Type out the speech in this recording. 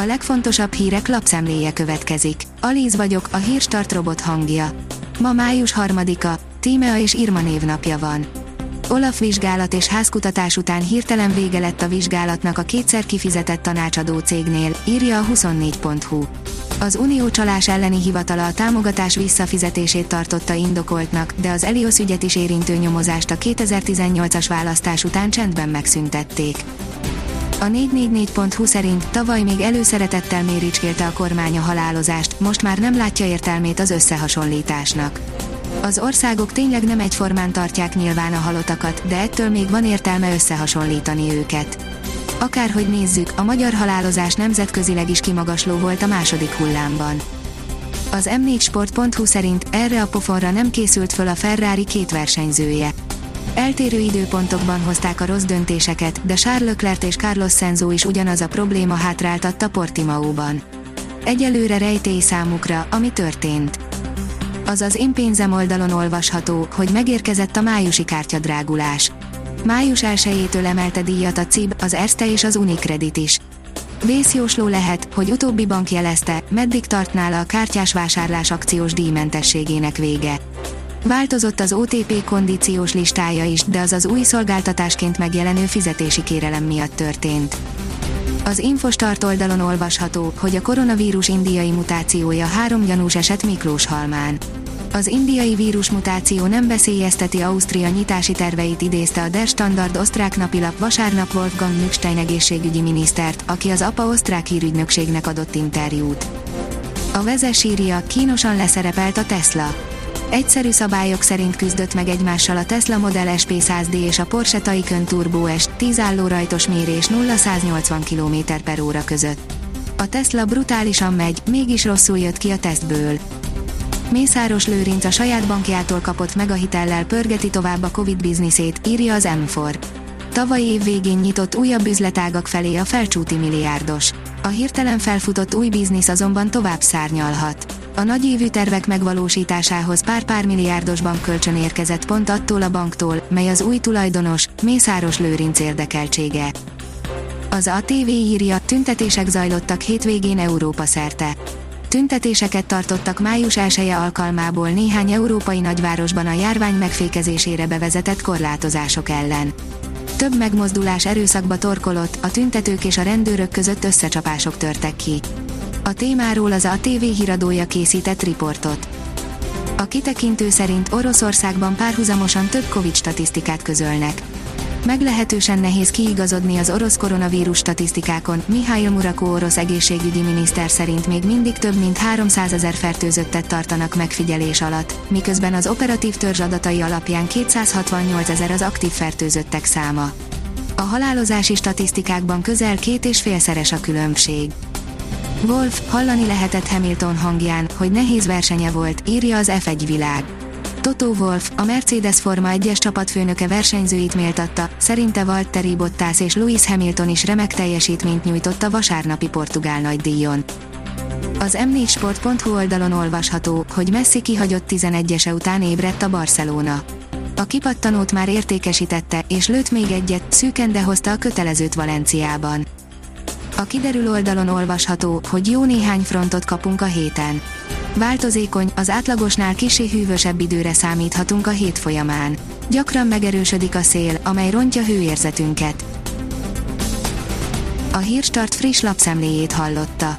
A legfontosabb hírek lapszemléje következik. Alíz vagyok, a hírstart robot hangja. Ma május harmadika, Tímea és Irma névnapja van. Olaf vizsgálat és házkutatás után hirtelen vége lett a vizsgálatnak a kétszer kifizetett tanácsadó cégnél, írja a 24.hu. Az Unió csalás elleni hivatala a támogatás visszafizetését tartotta indokoltnak, de az Elios ügyet is érintő nyomozást a 2018-as választás után csendben megszüntették. A 444.hu szerint tavaly még előszeretettel méricskélte a kormány a halálozást, most már nem látja értelmét az összehasonlításnak. Az országok tényleg nem egyformán tartják nyilván a halottakat, de ettől még van értelme összehasonlítani őket. Akárhogy nézzük, a magyar halálozás nemzetközileg is kimagasló volt a második hullámban. Az m4sport.hu szerint erre a pofonra nem készült föl a Ferrari két versenyzője. Eltérő időpontokban hozták a rossz döntéseket, de Charles Leclerc és Carlos Senzo is ugyanaz a probléma hátráltatta Portimaóban. Egyelőre rejtély számukra, ami történt. Azaz én pénzem oldalon olvasható, hogy megérkezett a májusi kártyadrágulás. Május 1-től emelte díjat a CIB, az Erste és az Unicredit is. Vészjósló lehet, hogy utóbbi bank jelezte, meddig tart nála a kártyás vásárlás akciós díjmentességének vége. Változott az OTP kondíciós listája is, de az az új szolgáltatásként megjelenő fizetési kérelem miatt történt. Az Infostart oldalon olvasható, hogy a koronavírus indiai mutációja három gyanús eset Miklós halmán. Az indiai vírusmutáció nem veszélyezteti Ausztria nyitási terveit idézte a Der Standard osztrák napilap vasárnap Wolfgang Mückstein egészségügyi minisztert, aki az APA osztrák hírügynökségnek adott interjút. A vezes írja, kínosan leszerepelt a Tesla. Egyszerű szabályok szerint küzdött meg egymással a Tesla Model SP 100D és a Porsche Taycan Turbo S, 10 rajtos mérés 0-180 km per óra között. A Tesla brutálisan megy, mégis rosszul jött ki a tesztből. Mészáros Lőrinc a saját bankjától kapott meg a hitellel pörgeti tovább a Covid bizniszét, írja az M4. Tavaly év végén nyitott újabb üzletágak felé a felcsúti milliárdos. A hirtelen felfutott új biznisz azonban tovább szárnyalhat. A nagyévű tervek megvalósításához pár-pár milliárdos bankkölcsön érkezett pont attól a banktól, mely az új tulajdonos, Mészáros Lőrinc érdekeltsége. Az ATV írja, tüntetések zajlottak hétvégén Európa szerte. Tüntetéseket tartottak május 1 alkalmából néhány európai nagyvárosban a járvány megfékezésére bevezetett korlátozások ellen. Több megmozdulás erőszakba torkolott, a tüntetők és a rendőrök között összecsapások törtek ki. A témáról az ATV híradója készített riportot. A kitekintő szerint Oroszországban párhuzamosan több Covid statisztikát közölnek. Meglehetősen nehéz kiigazodni az orosz koronavírus statisztikákon, Mihály Murakó orosz egészségügyi miniszter szerint még mindig több mint 300 ezer fertőzöttet tartanak megfigyelés alatt, miközben az operatív törzs adatai alapján 268 ezer az aktív fertőzöttek száma. A halálozási statisztikákban közel két és félszeres a különbség. Wolf, hallani lehetett Hamilton hangján, hogy nehéz versenye volt, írja az F1 világ. Toto Wolf, a Mercedes Forma 1-es csapatfőnöke versenyzőit méltatta, szerinte Valtteri Bottas és Lewis Hamilton is remek teljesítményt nyújtott a vasárnapi portugál nagydíjon. Az m4sport.hu oldalon olvasható, hogy Messi kihagyott 11-ese után ébredt a Barcelona. A kipattanót már értékesítette, és lőtt még egyet, szűken de hozta a kötelezőt Valenciában. A kiderül oldalon olvasható, hogy jó néhány frontot kapunk a héten. Változékony, az átlagosnál kisé hűvösebb időre számíthatunk a hét folyamán. Gyakran megerősödik a szél, amely rontja hőérzetünket. A Hírstart friss lapszemléjét hallotta.